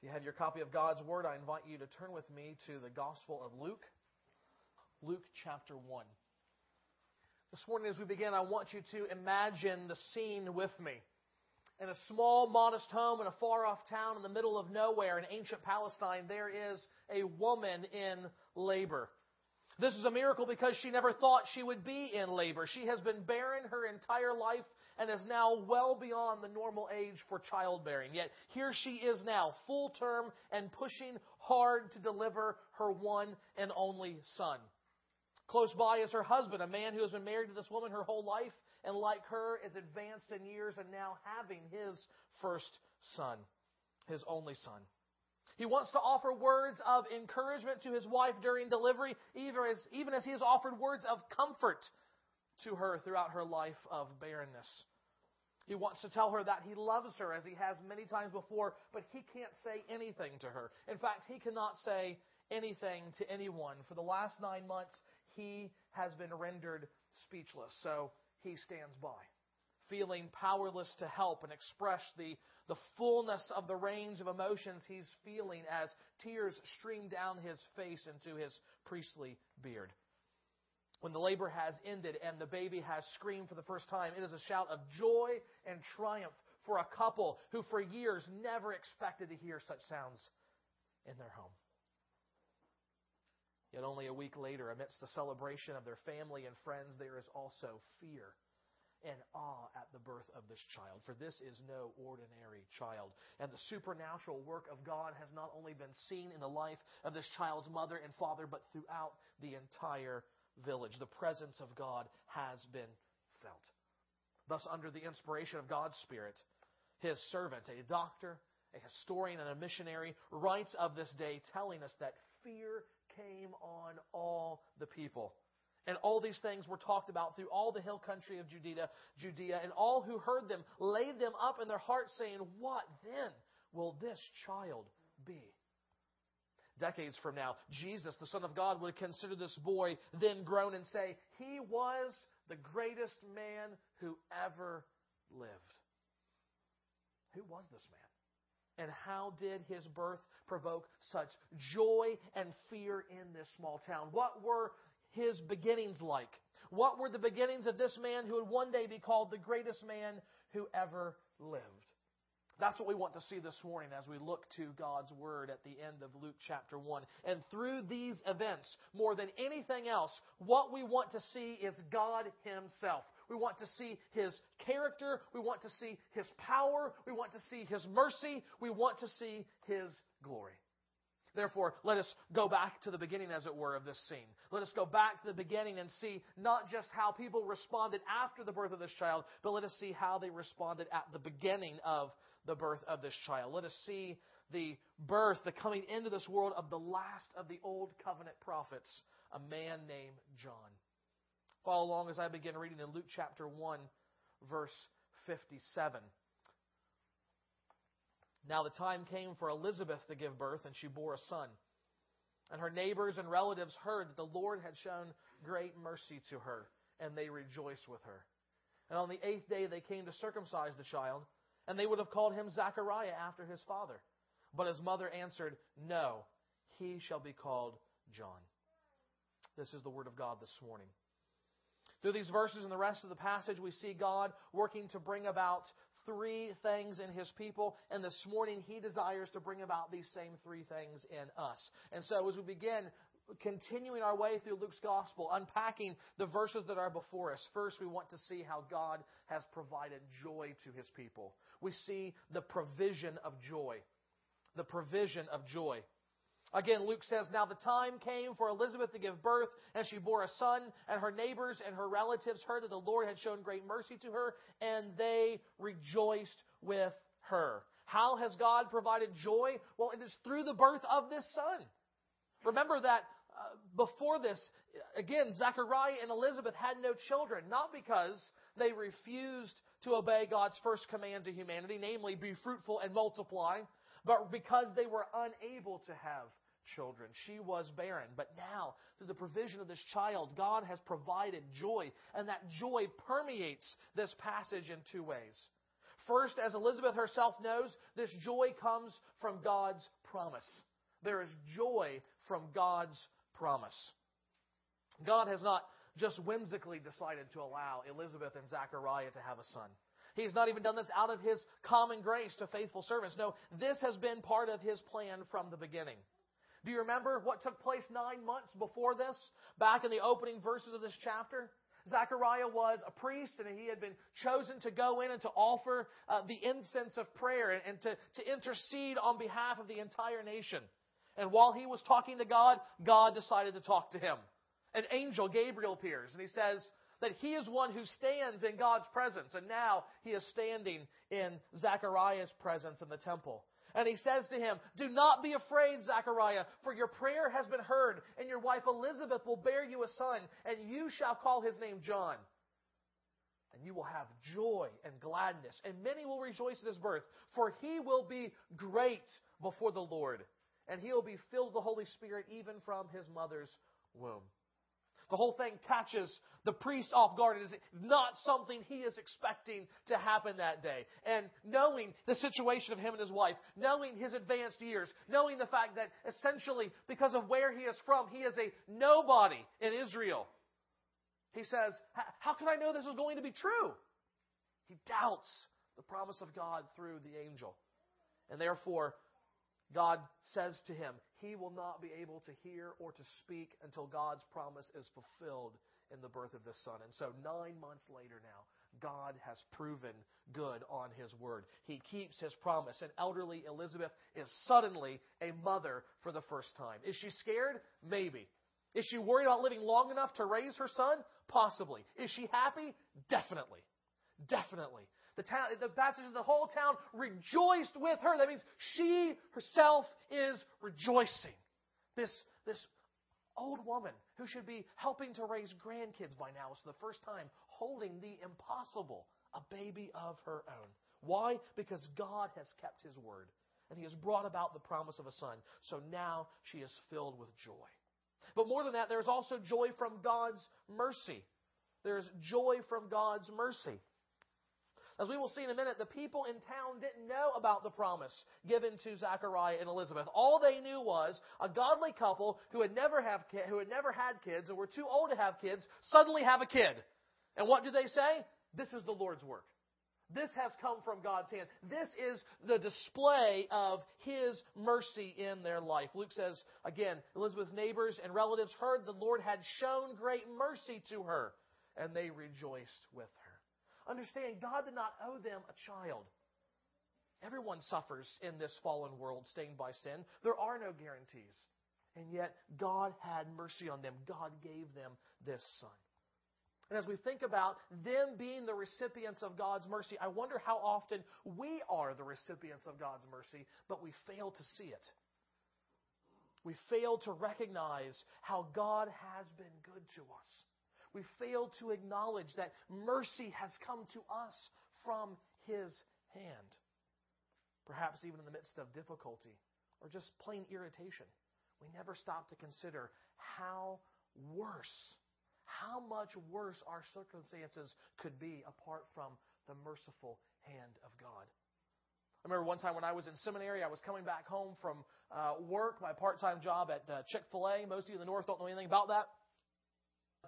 If you have your copy of God's Word, I invite you to turn with me to the Gospel of Luke, Luke chapter 1. This morning, as we begin, I want you to imagine the scene with me. In a small, modest home in a far off town in the middle of nowhere in ancient Palestine, there is a woman in labor. This is a miracle because she never thought she would be in labor. She has been barren her entire life and is now well beyond the normal age for childbearing. Yet here she is now, full term and pushing hard to deliver her one and only son. Close by is her husband, a man who has been married to this woman her whole life, and like her is advanced in years and now having his first son, his only son. He wants to offer words of encouragement to his wife during delivery, even as, even as he has offered words of comfort to her throughout her life of barrenness. He wants to tell her that he loves her as he has many times before, but he can't say anything to her. In fact, he cannot say anything to anyone. For the last nine months, he has been rendered speechless, so he stands by feeling powerless to help and express the, the fullness of the range of emotions he's feeling as tears stream down his face into his priestly beard. When the labor has ended and the baby has screamed for the first time, it is a shout of joy and triumph for a couple who for years never expected to hear such sounds in their home. Yet only a week later, amidst the celebration of their family and friends, there is also fear and awe at the birth of this child, for this is no ordinary child. And the supernatural work of God has not only been seen in the life of this child's mother and father, but throughout the entire village. The presence of God has been felt. Thus, under the inspiration of God's Spirit, his servant, a doctor, a historian, and a missionary, writes of this day telling us that fear came on all the people. And all these things were talked about through all the hill country of Judea, Judea, and all who heard them laid them up in their hearts, saying, What then will this child be? Decades from now, Jesus, the Son of God, would consider this boy then grown and say, He was the greatest man who ever lived. Who was this man? And how did his birth provoke such joy and fear in this small town? What were his beginnings like? What were the beginnings of this man who would one day be called the greatest man who ever lived? That's what we want to see this morning as we look to God's Word at the end of Luke chapter 1. And through these events, more than anything else, what we want to see is God Himself. We want to see His character. We want to see His power. We want to see His mercy. We want to see His glory. Therefore, let us go back to the beginning, as it were, of this scene. Let us go back to the beginning and see not just how people responded after the birth of this child, but let us see how they responded at the beginning of the birth of this child. Let us see the birth, the coming into this world of the last of the Old Covenant prophets, a man named John. Follow along as I begin reading in Luke chapter 1, verse 57. Now the time came for Elizabeth to give birth, and she bore a son. And her neighbors and relatives heard that the Lord had shown great mercy to her, and they rejoiced with her. And on the eighth day they came to circumcise the child, and they would have called him Zachariah after his father. But his mother answered, No, he shall be called John. This is the word of God this morning. Through these verses and the rest of the passage, we see God working to bring about three things in His people, and this morning He desires to bring about these same three things in us. And so as we begin continuing our way through Luke's Gospel, unpacking the verses that are before us, first we want to see how God has provided joy to His people. We see the provision of joy. The provision of joy. Again, Luke says, Now the time came for Elizabeth to give birth, and she bore a son, and her neighbors and her relatives heard that the Lord had shown great mercy to her, and they rejoiced with her. How has God provided joy? Well, it is through the birth of this son. Remember that before this, again, Zechariah and Elizabeth had no children, not because they refused to obey God's first command to humanity, namely, be fruitful and multiply, but because they were unable to have children. She was barren. But now, through the provision of this child, God has provided joy. And that joy permeates this passage in two ways. First, as Elizabeth herself knows, this joy comes from God's promise. There is joy from God's promise. God has not just whimsically decided to allow Elizabeth and Zachariah to have a son. He's not even done this out of his common grace to faithful servants. No, this has been part of his plan from the beginning. Do you remember what took place nine months before this? Back in the opening verses of this chapter? Zechariah was a priest and he had been chosen to go in and to offer uh, the incense of prayer and, and to, to intercede on behalf of the entire nation. And while he was talking to God, God decided to talk to him. An angel, Gabriel, appears and he says that he is one who stands in God's presence. And now he is standing in Zechariah's presence in the temple. And he says to him, Do not be afraid, Zechariah, for your prayer has been heard, and your wife Elizabeth will bear you a son, and you shall call his name John. And you will have joy and gladness, and many will rejoice at his birth, for he will be great before the Lord, and he will be filled with the Holy Spirit even from his mother's womb. The whole thing catches the priest off guard. It is not something he is expecting to happen that day. And knowing the situation of him and his wife, knowing his advanced years, knowing the fact that essentially because of where he is from, he is a nobody in Israel. He says, How can I know this is going to be true? He doubts the promise of God through the angel. And therefore, God says to him, he will not be able to hear or to speak until God's promise is fulfilled in the birth of this son. And so, nine months later now, God has proven good on his word. He keeps his promise. And elderly Elizabeth is suddenly a mother for the first time. Is she scared? Maybe. Is she worried about living long enough to raise her son? Possibly. Is she happy? Definitely. Definitely. The town, the passage the whole town rejoiced with her. That means she herself is rejoicing. This, this old woman who should be helping to raise grandkids by now is for the first time holding the impossible, a baby of her own. Why? Because God has kept his word and he has brought about the promise of a son. So now she is filled with joy. But more than that, there's also joy from God's mercy. There's joy from God's mercy. As we will see in a minute, the people in town didn't know about the promise given to Zachariah and Elizabeth. All they knew was a godly couple who had never have who had never had kids and were too old to have kids suddenly have a kid. And what do they say? This is the Lord's work. This has come from God's hand. This is the display of His mercy in their life. Luke says, again, Elizabeth's neighbors and relatives heard the Lord had shown great mercy to her, and they rejoiced with her. Understand, God did not owe them a child. Everyone suffers in this fallen world stained by sin. There are no guarantees. And yet, God had mercy on them. God gave them this son. And as we think about them being the recipients of God's mercy, I wonder how often we are the recipients of God's mercy, but we fail to see it. We fail to recognize how God has been good to us we fail to acknowledge that mercy has come to us from His hand. Perhaps even in the midst of difficulty or just plain irritation, we never stop to consider how worse, how much worse our circumstances could be apart from the merciful hand of God. I remember one time when I was in seminary, I was coming back home from uh, work, my part time job at uh, Chick fil A. Most of you in the North don't know anything about that.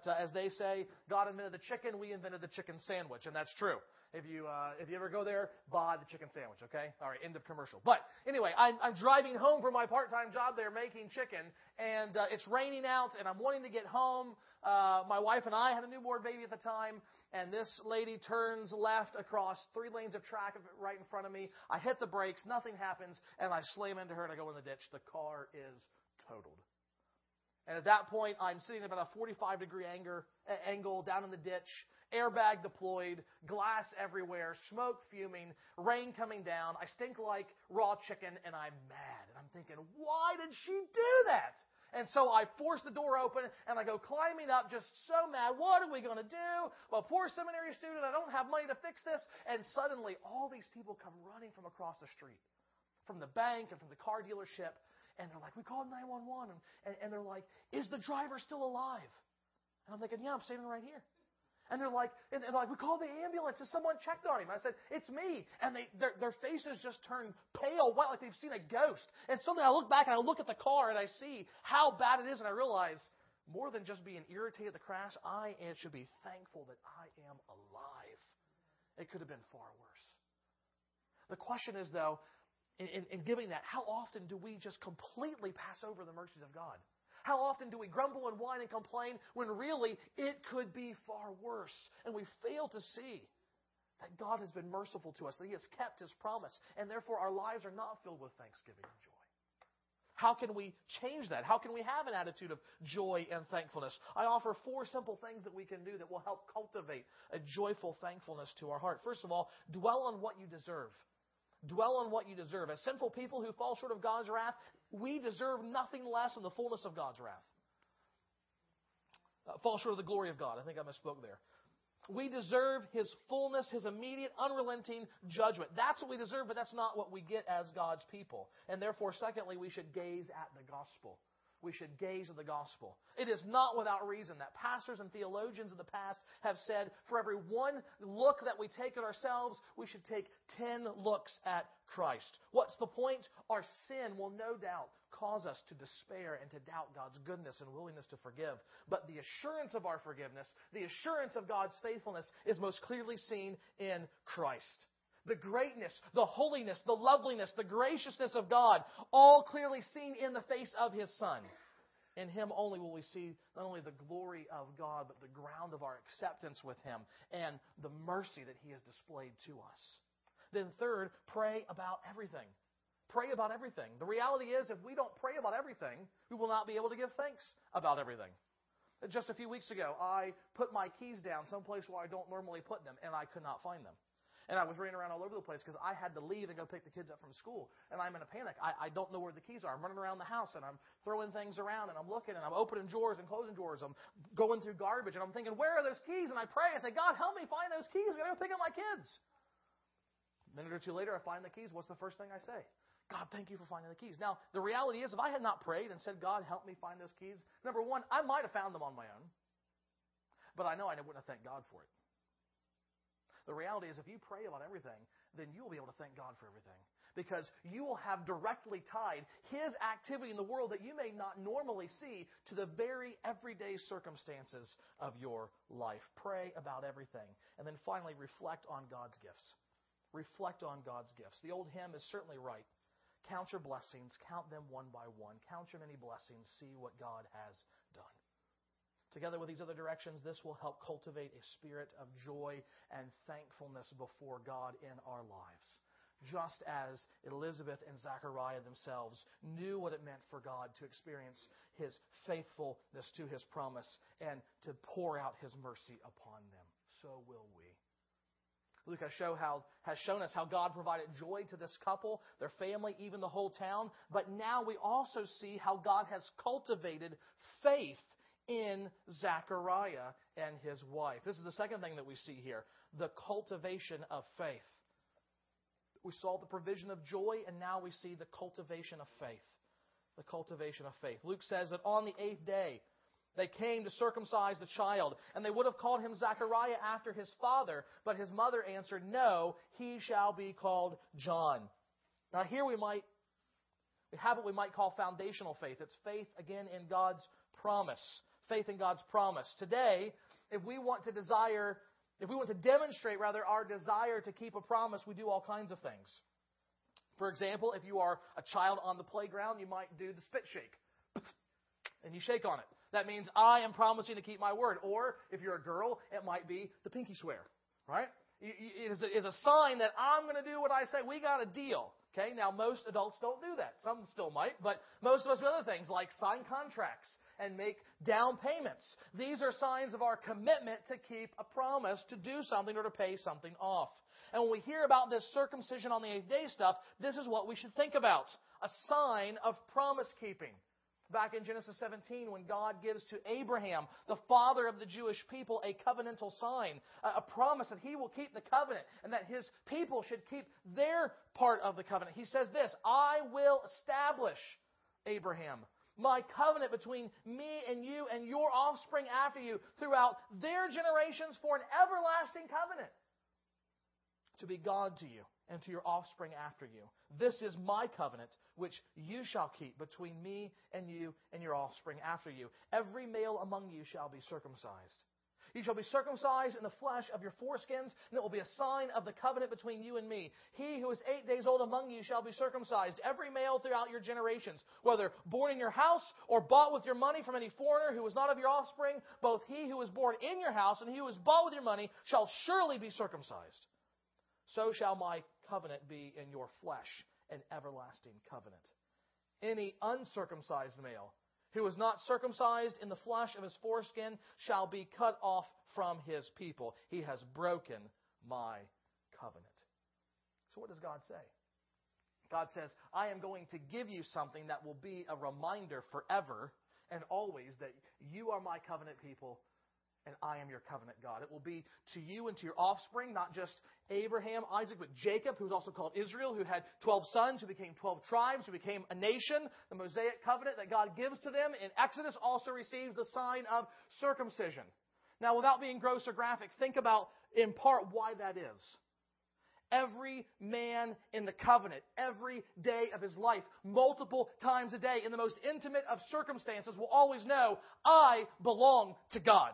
Uh, as they say, God invented the chicken, we invented the chicken sandwich, and that's true. If you uh, if you ever go there, buy the chicken sandwich. Okay, all right. End of commercial. But anyway, I'm, I'm driving home from my part-time job there making chicken, and uh, it's raining out, and I'm wanting to get home. Uh, my wife and I had a newborn baby at the time, and this lady turns left across three lanes of traffic right in front of me. I hit the brakes, nothing happens, and I slam into her and I go in the ditch. The car is totaled. And at that point, I'm sitting at about a 45 degree anger, angle down in the ditch, airbag deployed, glass everywhere, smoke fuming, rain coming down. I stink like raw chicken, and I'm mad. And I'm thinking, why did she do that? And so I force the door open and I go climbing up, just so mad. What are we going to do? Well, poor seminary student, I don't have money to fix this. And suddenly, all these people come running from across the street, from the bank and from the car dealership. And they're like, we called 911. And, and, they're like, is the driver still alive? And I'm thinking, yeah, I'm standing right here. And they're like, and they're like, we called the ambulance and someone checked on him. I said, it's me. And they, their, their faces just turn pale, white, like they've seen a ghost. And suddenly I look back and I look at the car and I see how bad it is and I realize more than just being irritated at the crash, I should be thankful that I am alive. It could have been far worse. The question is, though, in, in, in giving that, how often do we just completely pass over the mercies of God? How often do we grumble and whine and complain when really it could be far worse? And we fail to see that God has been merciful to us, that He has kept His promise, and therefore our lives are not filled with thanksgiving and joy. How can we change that? How can we have an attitude of joy and thankfulness? I offer four simple things that we can do that will help cultivate a joyful thankfulness to our heart. First of all, dwell on what you deserve. Dwell on what you deserve. As sinful people who fall short of God's wrath, we deserve nothing less than the fullness of God's wrath. Uh, fall short of the glory of God. I think I misspoke there. We deserve His fullness, His immediate, unrelenting judgment. That's what we deserve, but that's not what we get as God's people. And therefore, secondly, we should gaze at the gospel we should gaze at the gospel. It is not without reason that pastors and theologians of the past have said for every one look that we take at ourselves, we should take ten looks at Christ. What's the point? Our sin will no doubt cause us to despair and to doubt God's goodness and willingness to forgive. But the assurance of our forgiveness, the assurance of God's faithfulness, is most clearly seen in Christ the greatness, the holiness, the loveliness, the graciousness of God, all clearly seen in the face of His Son. In Him only will we see not only the glory of God, but the ground of our acceptance with Him and the mercy that He has displayed to us. Then, third, pray about everything. Pray about everything. The reality is, if we don't pray about everything, we will not be able to give thanks about everything. Just a few weeks ago, I put my keys down someplace where I don't normally put them, and I could not find them. And I was running around all over the place because I had to leave and go pick the kids up from school. And I'm in a panic. I, I don't know where the keys are. I'm running around the house and I'm throwing things around and I'm looking and I'm opening drawers and closing drawers. I'm going through garbage and I'm thinking, where are those keys? And I pray. I say, God, help me find those keys. I got to go pick up my kids. A minute or two later, I find the keys. What's the first thing I say? God, thank you for finding the keys. Now, the reality is, if I had not prayed and said, God, help me find those keys, number one, I might have found them on my own. But I know I wouldn't have thanked God for it. The reality is, if you pray about everything, then you'll be able to thank God for everything. Because you will have directly tied His activity in the world that you may not normally see to the very everyday circumstances of your life. Pray about everything. And then finally, reflect on God's gifts. Reflect on God's gifts. The old hymn is certainly right. Count your blessings, count them one by one. Count your many blessings, see what God has. Together with these other directions, this will help cultivate a spirit of joy and thankfulness before God in our lives. Just as Elizabeth and Zachariah themselves knew what it meant for God to experience His faithfulness to His promise and to pour out His mercy upon them, so will we. Luke has, show how, has shown us how God provided joy to this couple, their family, even the whole town. But now we also see how God has cultivated faith in Zechariah and his wife. This is the second thing that we see here the cultivation of faith. We saw the provision of joy, and now we see the cultivation of faith. The cultivation of faith. Luke says that on the eighth day, they came to circumcise the child, and they would have called him Zechariah after his father, but his mother answered, No, he shall be called John. Now, here we might we have what we might call foundational faith. It's faith, again, in God's promise faith in God's promise. Today, if we want to desire, if we want to demonstrate, rather, our desire to keep a promise, we do all kinds of things. For example, if you are a child on the playground, you might do the spit shake. And you shake on it. That means I am promising to keep my word. Or if you're a girl, it might be the pinky swear. Right? It is a, sign that I'm going to do what I say. We got a deal. Okay? Now, most adults don't do that. Some still might, but most of us do other things like sign contracts and make down payments. These are signs of our commitment to keep a promise, to do something or to pay something off. And when we hear about this circumcision on the eighth day stuff, this is what we should think about a sign of promise keeping. Back in Genesis 17, when God gives to Abraham, the father of the Jewish people, a covenantal sign, a promise that he will keep the covenant and that his people should keep their part of the covenant. He says this I will establish Abraham my covenant between me and you and your offspring after you throughout their generations for an everlasting covenant to be God to you and to your offspring after you. This is my covenant which you shall keep between me and you and your offspring after you. Every male among you shall be circumcised. You shall be circumcised in the flesh of your foreskins, and it will be a sign of the covenant between you and me. He who is eight days old among you shall be circumcised, every male throughout your generations, whether born in your house or bought with your money from any foreigner who is not of your offspring. Both he who is born in your house and he who is bought with your money shall surely be circumcised. So shall my covenant be in your flesh, an everlasting covenant. Any uncircumcised male who is not circumcised in the flesh of his foreskin shall be cut off from his people. He has broken my covenant. So, what does God say? God says, I am going to give you something that will be a reminder forever and always that you are my covenant people and I am your covenant God. It will be to you and to your offspring, not just Abraham, Isaac, but Jacob, who's also called Israel, who had 12 sons, who became 12 tribes, who became a nation. The Mosaic covenant that God gives to them in Exodus also receives the sign of circumcision. Now, without being gross or graphic, think about in part why that is. Every man in the covenant, every day of his life, multiple times a day, in the most intimate of circumstances, will always know, I belong to God.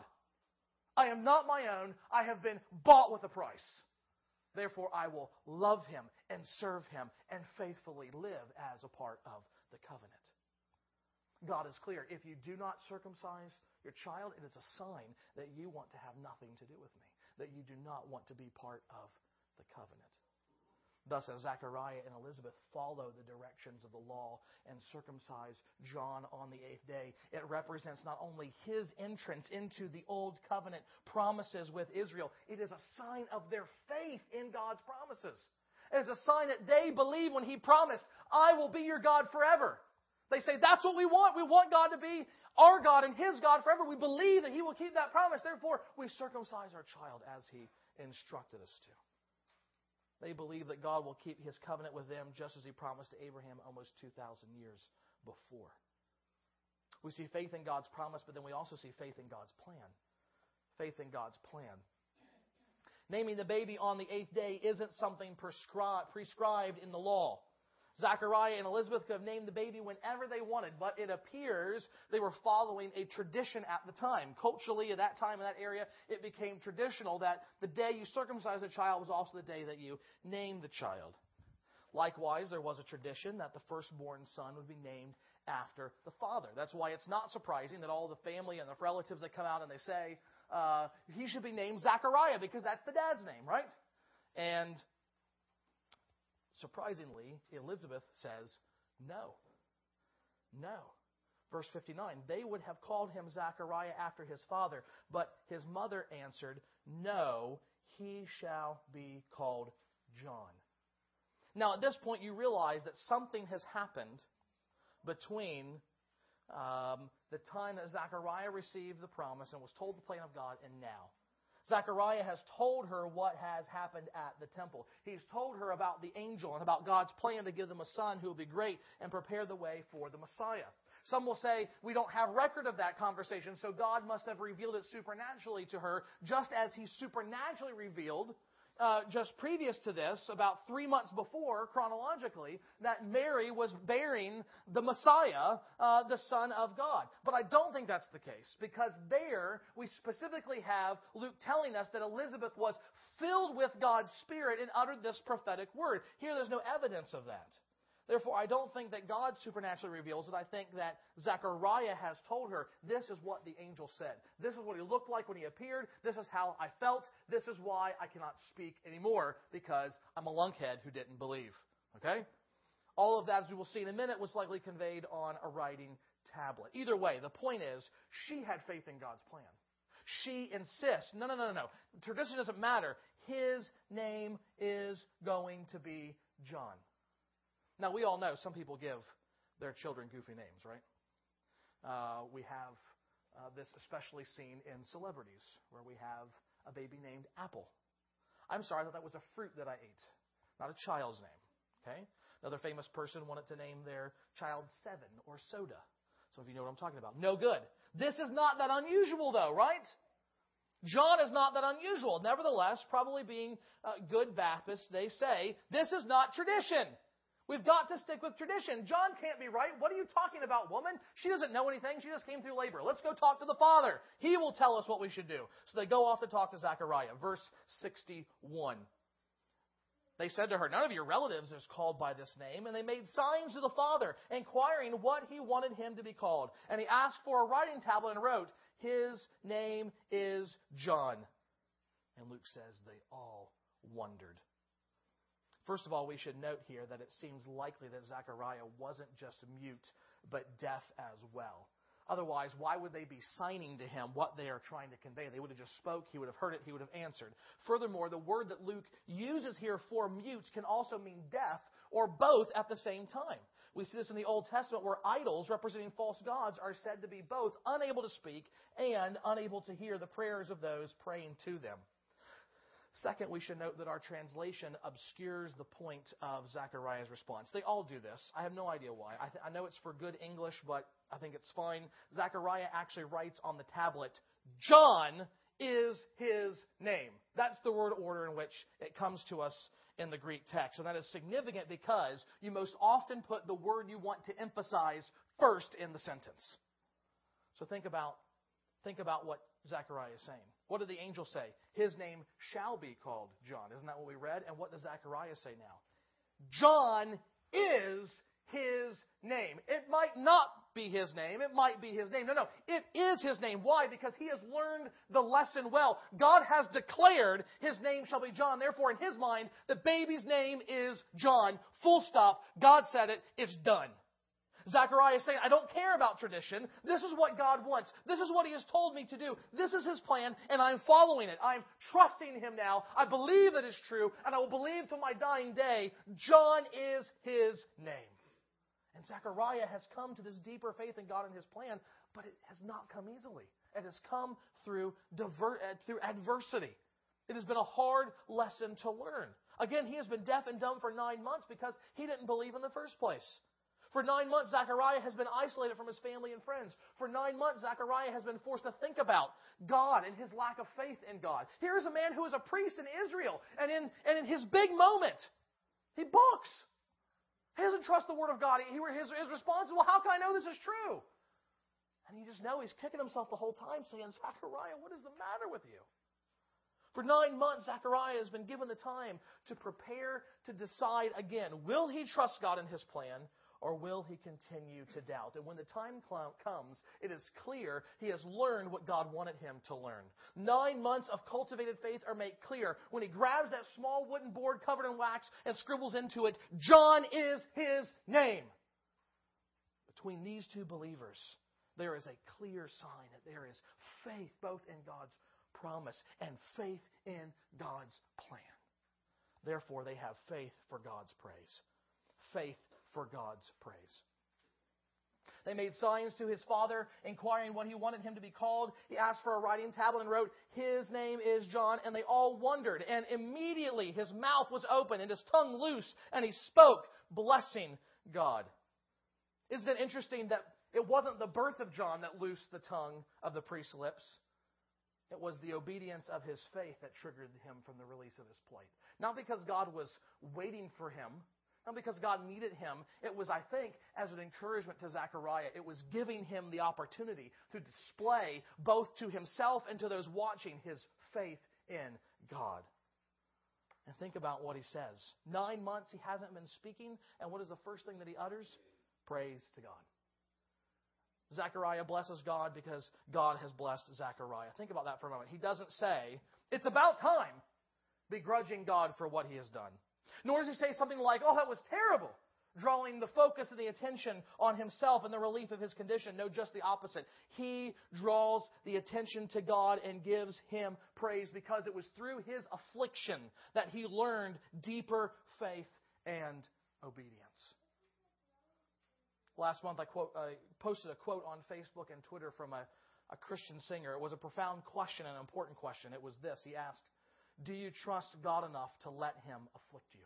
I am not my own. I have been bought with a price. Therefore, I will love him and serve him and faithfully live as a part of the covenant. God is clear. If you do not circumcise your child, it is a sign that you want to have nothing to do with me, that you do not want to be part of the covenant. Thus, as Zechariah and Elizabeth follow the directions of the law and circumcise John on the eighth day, it represents not only his entrance into the old covenant promises with Israel, it is a sign of their faith in God's promises. It is a sign that they believe when he promised, I will be your God forever. They say, that's what we want. We want God to be our God and his God forever. We believe that he will keep that promise. Therefore, we circumcise our child as he instructed us to. They believe that God will keep his covenant with them just as he promised to Abraham almost 2,000 years before. We see faith in God's promise, but then we also see faith in God's plan. Faith in God's plan. Naming the baby on the eighth day isn't something prescribed in the law. Zachariah and Elizabeth could have named the baby whenever they wanted, but it appears they were following a tradition at the time. Culturally, at that time in that area, it became traditional that the day you circumcised a child was also the day that you named the child. Likewise, there was a tradition that the firstborn son would be named after the father. That's why it's not surprising that all the family and the relatives that come out and they say, uh, he should be named Zachariah because that's the dad's name, right? And Surprisingly, Elizabeth says, No. No. Verse 59 They would have called him Zachariah after his father, but his mother answered, No, he shall be called John. Now, at this point, you realize that something has happened between um, the time that Zechariah received the promise and was told the plan of God and now. Zechariah has told her what has happened at the temple. He's told her about the angel and about God's plan to give them a son who will be great and prepare the way for the Messiah. Some will say we don't have record of that conversation, so God must have revealed it supernaturally to her, just as He supernaturally revealed uh, just previous to this, about three months before, chronologically, that Mary was bearing the Messiah, uh, the Son of God. But I don't think that's the case, because there we specifically have Luke telling us that Elizabeth was filled with God's Spirit and uttered this prophetic word. Here there's no evidence of that. Therefore, I don't think that God supernaturally reveals it. I think that Zechariah has told her, this is what the angel said. This is what he looked like when he appeared. This is how I felt. This is why I cannot speak anymore because I'm a lunkhead who didn't believe. Okay? All of that, as we will see in a minute, was likely conveyed on a writing tablet. Either way, the point is, she had faith in God's plan. She insists, no, no, no, no, no. Tradition doesn't matter. His name is going to be John. Now, we all know some people give their children goofy names, right? Uh, we have uh, this especially seen in celebrities, where we have a baby named Apple. I'm sorry, I thought that was a fruit that I ate, not a child's name. Okay? Another famous person wanted to name their child Seven or Soda. So Some of you know what I'm talking about. No good. This is not that unusual, though, right? John is not that unusual. Nevertheless, probably being uh, good Baptists, they say, this is not tradition. We've got to stick with tradition. John can't be right. What are you talking about, woman? She doesn't know anything. She just came through labor. Let's go talk to the Father. He will tell us what we should do. So they go off to talk to Zechariah. Verse 61. They said to her, None of your relatives is called by this name. And they made signs to the Father, inquiring what he wanted him to be called. And he asked for a writing tablet and wrote, His name is John. And Luke says they all wondered. First of all, we should note here that it seems likely that Zechariah wasn't just mute, but deaf as well. Otherwise, why would they be signing to him what they are trying to convey? They would have just spoke, he would have heard it, he would have answered. Furthermore, the word that Luke uses here for mute can also mean deaf or both at the same time. We see this in the Old Testament where idols representing false gods are said to be both unable to speak and unable to hear the prayers of those praying to them. Second, we should note that our translation obscures the point of Zechariah's response. They all do this. I have no idea why. I, th- I know it's for good English, but I think it's fine. Zechariah actually writes on the tablet, John is his name. That's the word order in which it comes to us in the Greek text. And that is significant because you most often put the word you want to emphasize first in the sentence. So think about, think about what Zechariah is saying. What did the angel say? His name shall be called John. Isn't that what we read? And what does Zechariah say now? John is his name. It might not be his name. It might be his name. No, no. It is his name. Why? Because he has learned the lesson well. God has declared his name shall be John. Therefore, in his mind, the baby's name is John. Full stop. God said it. It's done. Zechariah is saying, I don't care about tradition. This is what God wants. This is what He has told me to do. This is His plan, and I'm following it. I'm trusting Him now. I believe it is true, and I will believe to my dying day. John is His name. And Zechariah has come to this deeper faith in God and His plan, but it has not come easily. It has come through, diver- uh, through adversity. It has been a hard lesson to learn. Again, he has been deaf and dumb for nine months because he didn't believe in the first place. For nine months, Zechariah has been isolated from his family and friends. For nine months, Zechariah has been forced to think about God and his lack of faith in God. Here is a man who is a priest in Israel, and in, and in his big moment, he books. He doesn't trust the Word of God. He, his, his response is, Well, how can I know this is true? And you just know he's kicking himself the whole time, saying, Zechariah, what is the matter with you? For nine months, Zechariah has been given the time to prepare to decide again will he trust God in his plan or will he continue to doubt? And when the time comes, it is clear he has learned what God wanted him to learn. Nine months of cultivated faith are made clear when he grabs that small wooden board covered in wax and scribbles into it, John is his name. Between these two believers, there is a clear sign that there is faith both in God's promise and faith in God's plan. Therefore, they have faith for God's praise. Faith for God's praise. They made signs to his father, inquiring what he wanted him to be called. He asked for a writing tablet and wrote, His name is John. And they all wondered. And immediately his mouth was open and his tongue loose, and he spoke, blessing God. Isn't it interesting that it wasn't the birth of John that loosed the tongue of the priest's lips? It was the obedience of his faith that triggered him from the release of his plate. Not because God was waiting for him not because God needed him. It was, I think, as an encouragement to Zechariah. It was giving him the opportunity to display both to himself and to those watching his faith in God. And think about what he says. Nine months he hasn't been speaking, and what is the first thing that he utters? Praise to God. Zechariah blesses God because God has blessed Zechariah. Think about that for a moment. He doesn't say, It's about time, begrudging God for what he has done. Nor does he say something like, oh, that was terrible, drawing the focus and the attention on himself and the relief of his condition. No, just the opposite. He draws the attention to God and gives him praise because it was through his affliction that he learned deeper faith and obedience. Last month, I quote, uh, posted a quote on Facebook and Twitter from a, a Christian singer. It was a profound question, an important question. It was this He asked, do you trust God enough to let Him afflict you?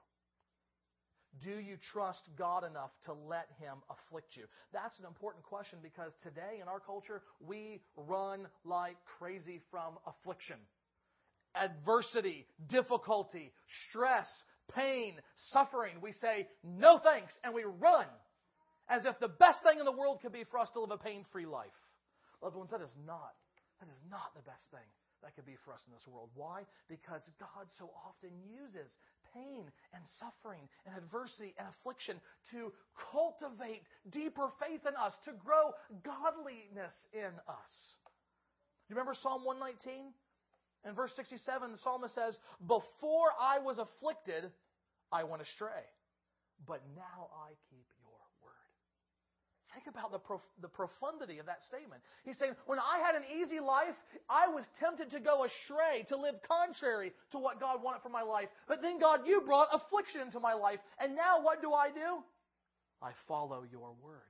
Do you trust God enough to let Him afflict you? That's an important question because today in our culture, we run like crazy from affliction. Adversity, difficulty, stress, pain, suffering. We say, no thanks, and we run as if the best thing in the world could be for us to live a pain free life. Loved ones, that is not, that is not the best thing that could be for us in this world. Why? Because God so often uses pain and suffering and adversity and affliction to cultivate deeper faith in us, to grow godliness in us. Do you remember Psalm 119? In verse 67, the psalmist says, Before I was afflicted, I went astray, but now I keep Think about the, prof- the profundity of that statement. He's saying, when I had an easy life, I was tempted to go astray, to live contrary to what God wanted for my life. But then, God, you brought affliction into my life. And now what do I do? I follow your word.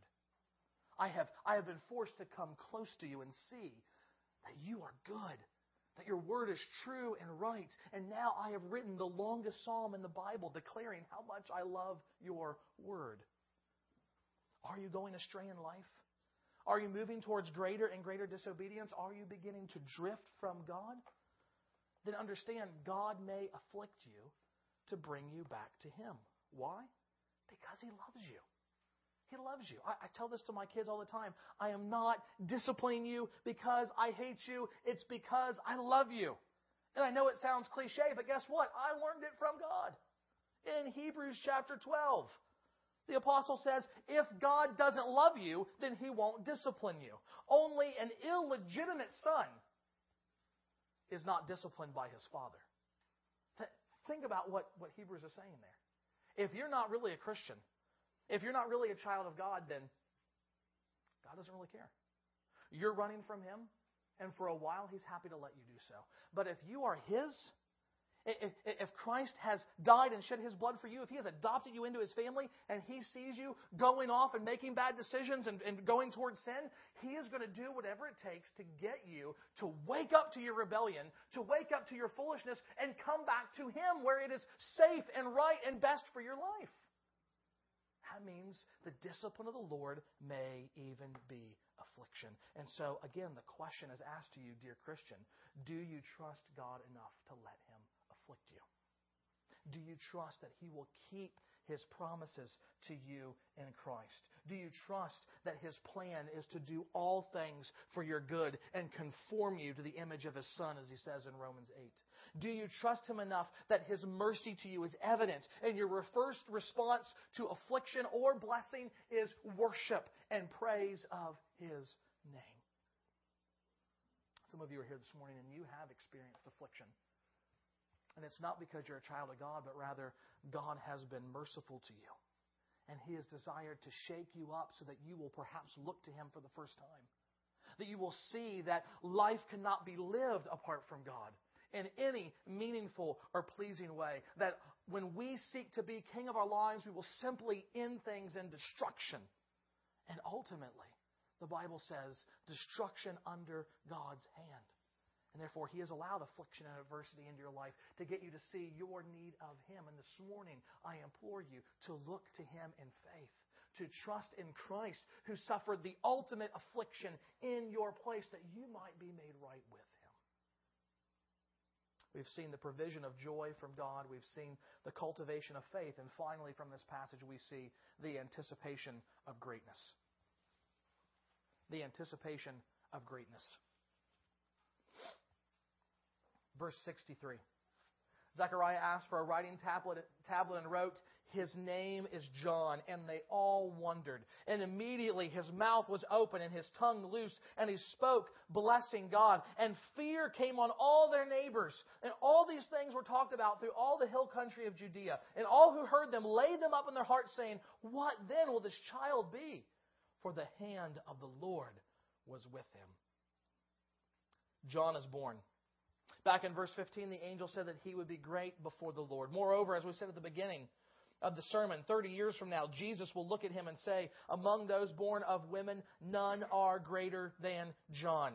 I have, I have been forced to come close to you and see that you are good, that your word is true and right. And now I have written the longest psalm in the Bible declaring how much I love your word. Are you going astray in life? Are you moving towards greater and greater disobedience? Are you beginning to drift from God? Then understand God may afflict you to bring you back to Him. Why? Because He loves you. He loves you. I, I, tell this to my kids all the time. I am not disciplining you because I hate you. It's because I love you. And I know it sounds cliche, but guess what? I learned it from God. In Hebrews chapter 12, the apostle says, if God doesn't love you, then he won't discipline you. Only an illegitimate son is not disciplined by his father. Think about what, what Hebrews is saying there. If you're not really a Christian, if you're not really a child of God, then God doesn't really care. You're running from him, and for a while, he's happy to let you do so. But if you are his, if Christ has died and shed his blood for you, if he has adopted you into his family and he sees you going off and making bad decisions and, and going towards sin, he is going to do whatever it takes to get you to wake up to your rebellion, to wake up to your foolishness, and come back to him where it is safe and right and best for your life. That means the discipline of the Lord may even be affliction. And so, again, the question is asked to you, dear Christian do you trust God enough to let him afflict you? Do you trust that He will keep His promises to you in Christ? Do you trust that His plan is to do all things for your good and conform you to the image of His Son, as He says in Romans 8? Do you trust Him enough that His mercy to you is evident and your first response to affliction or blessing is worship and praise of His name? Some of you are here this morning and you have experienced affliction. And it's not because you're a child of God, but rather God has been merciful to you. And He has desired to shake you up so that you will perhaps look to Him for the first time. That you will see that life cannot be lived apart from God in any meaningful or pleasing way. That when we seek to be king of our lives, we will simply end things in destruction. And ultimately, the Bible says, destruction under God's hand. And therefore, He has allowed affliction and adversity into your life to get you to see your need of Him. And this morning, I implore you to look to Him in faith, to trust in Christ who suffered the ultimate affliction in your place that you might be made right with Him. We've seen the provision of joy from God. We've seen the cultivation of faith. And finally, from this passage, we see the anticipation of greatness. The anticipation of greatness. Verse 63. Zechariah asked for a writing tablet, tablet and wrote, His name is John. And they all wondered. And immediately his mouth was open and his tongue loose, and he spoke, blessing God. And fear came on all their neighbors. And all these things were talked about through all the hill country of Judea. And all who heard them laid them up in their hearts, saying, What then will this child be? For the hand of the Lord was with him. John is born. Back in verse 15, the angel said that he would be great before the Lord. Moreover, as we said at the beginning of the sermon, 30 years from now, Jesus will look at him and say, Among those born of women, none are greater than John.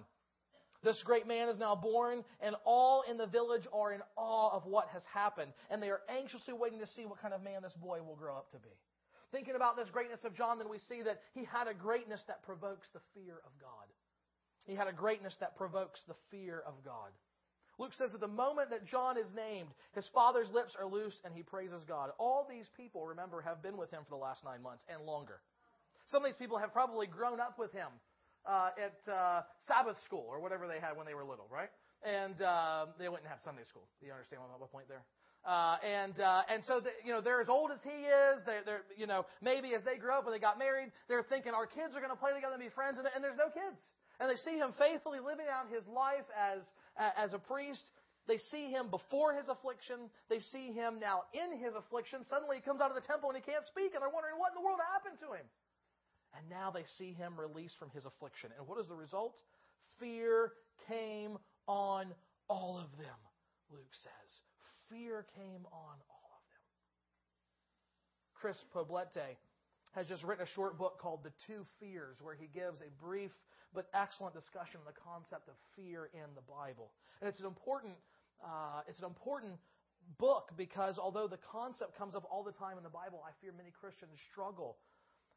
This great man is now born, and all in the village are in awe of what has happened, and they are anxiously waiting to see what kind of man this boy will grow up to be. Thinking about this greatness of John, then we see that he had a greatness that provokes the fear of God. He had a greatness that provokes the fear of God. Luke says that the moment that John is named, his father's lips are loose and he praises God. All these people, remember, have been with him for the last nine months and longer. Some of these people have probably grown up with him uh, at uh, Sabbath school or whatever they had when they were little, right? And uh, they went and have Sunday school. Do you understand what my point there? Uh, and uh, and so the, you know they're as old as he is. They're, they're you know maybe as they grow up and they got married, they're thinking our kids are going to play together and be friends, and, and there's no kids. And they see him faithfully living out his life as as a priest. They see him before his affliction. They see him now in his affliction. Suddenly he comes out of the temple and he can't speak, and they're wondering what in the world happened to him. And now they see him released from his affliction. And what is the result? Fear came on all of them, Luke says. Fear came on all of them. Chris Poblete has just written a short book called The Two Fears, where he gives a brief but excellent discussion on the concept of fear in the Bible. And it's an important, uh, it's an important book because although the concept comes up all the time in the Bible, I fear many Christians struggle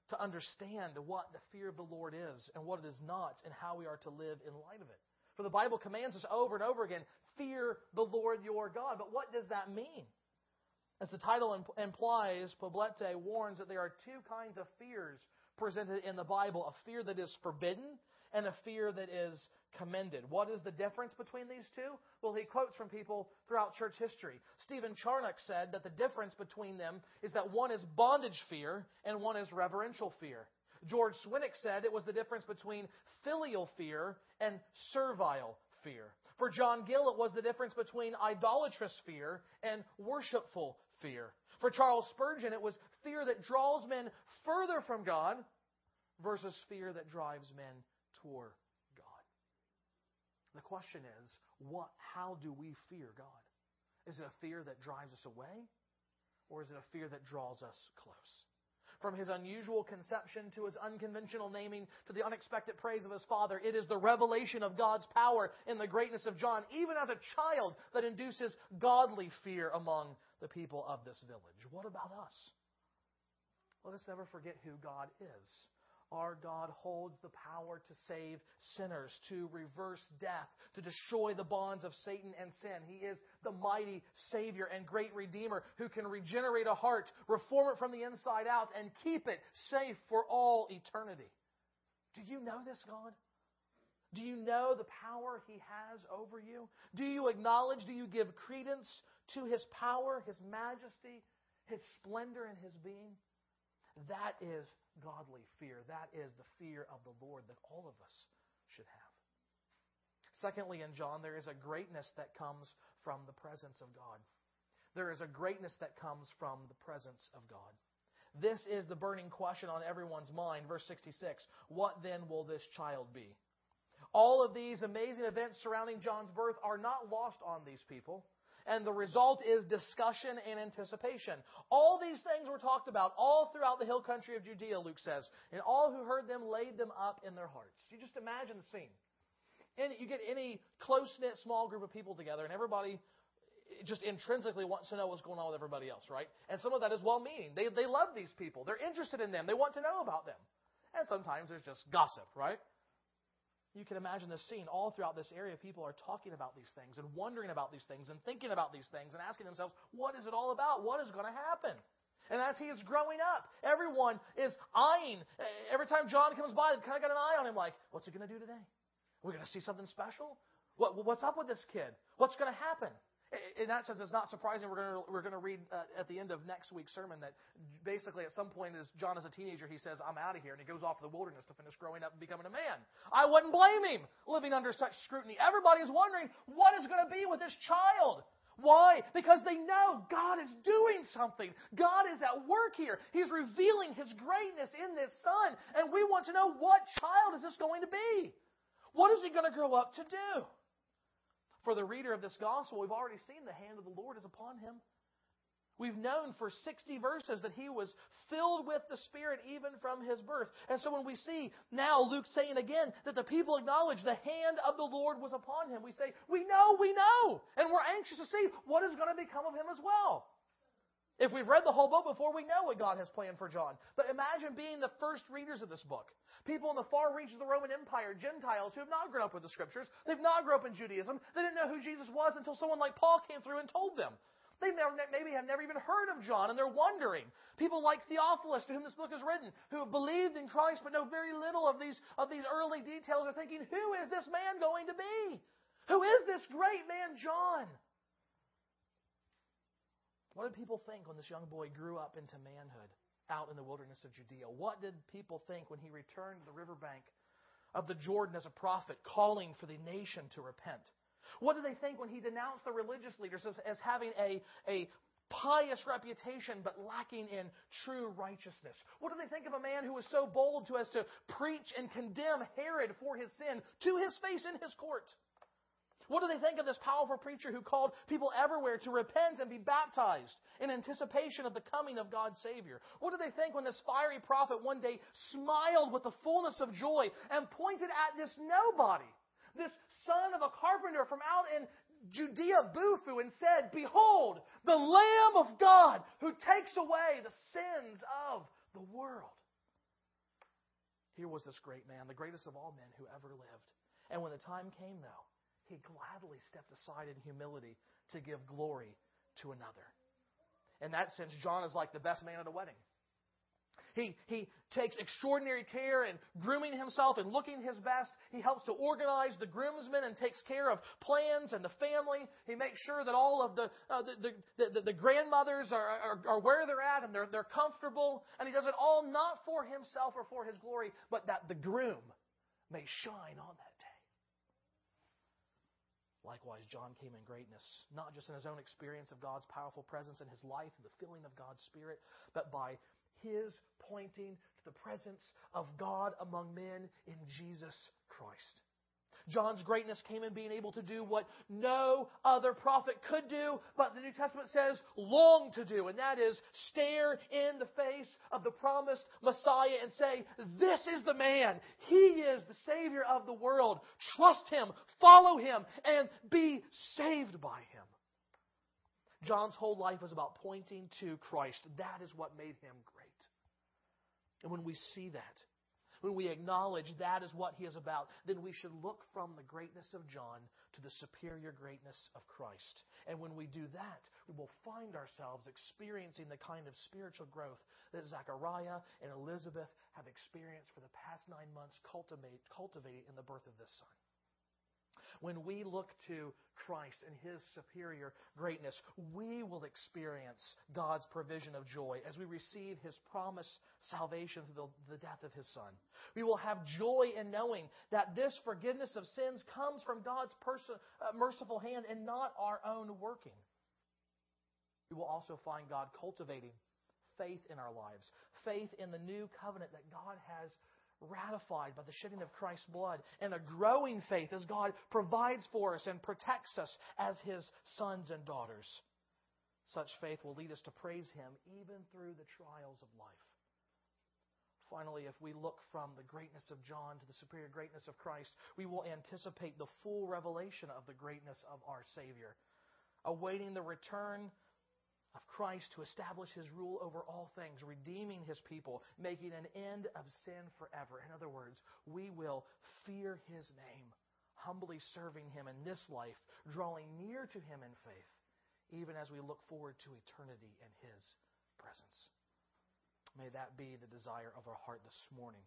to understand what the fear of the Lord is and what it is not and how we are to live in light of it. For the Bible commands us over and over again, fear the Lord your God. But what does that mean? As the title implies, Poblete warns that there are two kinds of fears presented in the Bible a fear that is forbidden and a fear that is commended. What is the difference between these two? Well, he quotes from people throughout church history. Stephen Charnock said that the difference between them is that one is bondage fear and one is reverential fear. George Swinnock said it was the difference between filial fear and servile fear. For John Gill, it was the difference between idolatrous fear and worshipful fear. For Charles Spurgeon, it was fear that draws men further from God versus fear that drives men toward God. The question is, what, how do we fear God? Is it a fear that drives us away? Or is it a fear that draws us close? From his unusual conception to his unconventional naming to the unexpected praise of his father, it is the revelation of God's power in the greatness of John, even as a child, that induces godly fear among the people of this village. What about us? Let us never forget who God is. Our God holds the power to save sinners, to reverse death, to destroy the bonds of Satan and sin. He is the mighty Savior and great Redeemer who can regenerate a heart, reform it from the inside out, and keep it safe for all eternity. Do you know this God? Do you know the power He has over you? Do you acknowledge, do you give credence to His power, His majesty, His splendor, and His being? That is godly fear. That is the fear of the Lord that all of us should have. Secondly, in John, there is a greatness that comes from the presence of God. There is a greatness that comes from the presence of God. This is the burning question on everyone's mind. Verse 66 What then will this child be? All of these amazing events surrounding John's birth are not lost on these people. And the result is discussion and anticipation. All these things were talked about all throughout the hill country of Judea, Luke says. And all who heard them laid them up in their hearts. You just imagine the scene. And you get any close knit small group of people together, and everybody just intrinsically wants to know what's going on with everybody else, right? And some of that is well meaning. They, they love these people, they're interested in them, they want to know about them. And sometimes there's just gossip, right? You can imagine the scene all throughout this area. People are talking about these things and wondering about these things and thinking about these things and asking themselves, what is it all about? What is going to happen? And as he is growing up, everyone is eyeing. Every time John comes by, they kind of got an eye on him like, what's he going to do today? We're going to see something special? What, what's up with this kid? What's going to happen? In that sense, it's not surprising. We're going to, we're going to read uh, at the end of next week's sermon that basically at some point, as John is a teenager, he says, I'm out of here. And he goes off to the wilderness to finish growing up and becoming a man. I wouldn't blame him living under such scrutiny. Everybody is wondering, what is going to be with this child? Why? Because they know God is doing something. God is at work here. He's revealing His greatness in this son. And we want to know what child is this going to be? What is he going to grow up to do? For the reader of this gospel, we've already seen the hand of the Lord is upon him. We've known for 60 verses that he was filled with the Spirit even from his birth. And so when we see now Luke saying again that the people acknowledge the hand of the Lord was upon him, we say, We know, we know. And we're anxious to see what is going to become of him as well. If we've read the whole book before, we know what God has planned for John. But imagine being the first readers of this book. People in the far reaches of the Roman Empire, Gentiles who have not grown up with the scriptures, they've not grown up in Judaism, they didn't know who Jesus was until someone like Paul came through and told them. They maybe have never even heard of John and they're wondering. People like Theophilus, to whom this book is written, who have believed in Christ but know very little of these, of these early details, are thinking, who is this man going to be? Who is this great man, John? What did people think when this young boy grew up into manhood out in the wilderness of Judea? What did people think when he returned to the riverbank of the Jordan as a prophet, calling for the nation to repent? What did they think when he denounced the religious leaders as, as having a, a pious reputation but lacking in true righteousness? What do they think of a man who was so bold to as to preach and condemn Herod for his sin to his face in his court? What do they think of this powerful preacher who called people everywhere to repent and be baptized in anticipation of the coming of God's Savior? What do they think when this fiery prophet one day smiled with the fullness of joy and pointed at this nobody, this son of a carpenter from out in Judea, Bufu, and said, Behold, the Lamb of God who takes away the sins of the world. Here was this great man, the greatest of all men who ever lived. And when the time came, though, he gladly stepped aside in humility to give glory to another. In that sense, John is like the best man at a wedding. He, he takes extraordinary care in grooming himself and looking his best. He helps to organize the groomsmen and takes care of plans and the family. He makes sure that all of the, uh, the, the, the, the, grandmothers are, are, are where they're at and they're, they're comfortable. And he does it all not for himself or for his glory, but that the groom may shine on that. Likewise, John came in greatness, not just in his own experience of God's powerful presence in his life and the filling of God's Spirit, but by his pointing to the presence of God among men in Jesus Christ. John's greatness came in being able to do what no other prophet could do, but the New Testament says long to do, and that is stare in the face of the promised Messiah and say, This is the man. He is the Savior of the world. Trust Him, follow Him, and be saved by Him. John's whole life was about pointing to Christ. That is what made him great. And when we see that, when we acknowledge that is what he is about, then we should look from the greatness of John to the superior greatness of Christ. And when we do that, we will find ourselves experiencing the kind of spiritual growth that Zechariah and Elizabeth have experienced for the past nine months, cultivate, in the birth of this son. When we look to Christ and His superior greatness, we will experience God's provision of joy as we receive His promised salvation through the, the death of His Son. We will have joy in knowing that this forgiveness of sins comes from God's person, uh, merciful hand and not our own working. We will also find God cultivating faith in our lives, faith in the new covenant that God has ratified by the shedding of Christ's blood, and a growing faith as God provides for us and protects us as His sons and daughters. Such faith will lead us to praise Him even through the trials of life. Finally, if we look from the greatness of John to the superior greatness of Christ, we will anticipate the full revelation of the greatness of our Savior, awaiting the return of Christ to establish his rule over all things, redeeming his people, making an end of sin forever. In other words, we will fear his name, humbly serving him in this life, drawing near to him in faith, even as we look forward to eternity in his presence. May that be the desire of our heart this morning.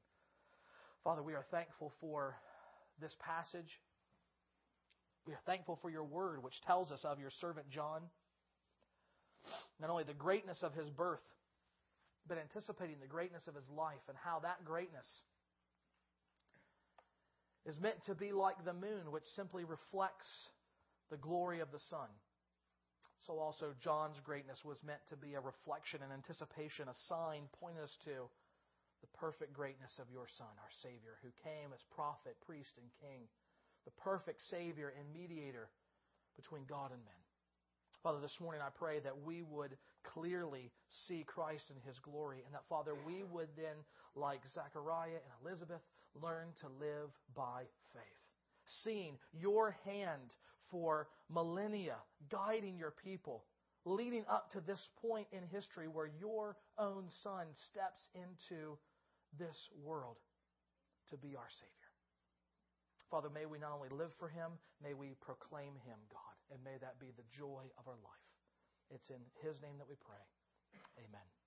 Father, we are thankful for this passage. We are thankful for your word, which tells us of your servant John not only the greatness of his birth, but anticipating the greatness of his life and how that greatness is meant to be like the moon, which simply reflects the glory of the sun. So also John's greatness was meant to be a reflection and anticipation, a sign pointing us to the perfect greatness of your Son, our Savior, who came as prophet, priest, and king, the perfect Savior and mediator between God and men. Father, this morning I pray that we would clearly see Christ in his glory, and that, Father, we would then, like Zechariah and Elizabeth, learn to live by faith. Seeing your hand for millennia guiding your people, leading up to this point in history where your own Son steps into this world to be our Savior. Father, may we not only live for him, may we proclaim him, God, and may that be the joy of our life. It's in his name that we pray. Amen.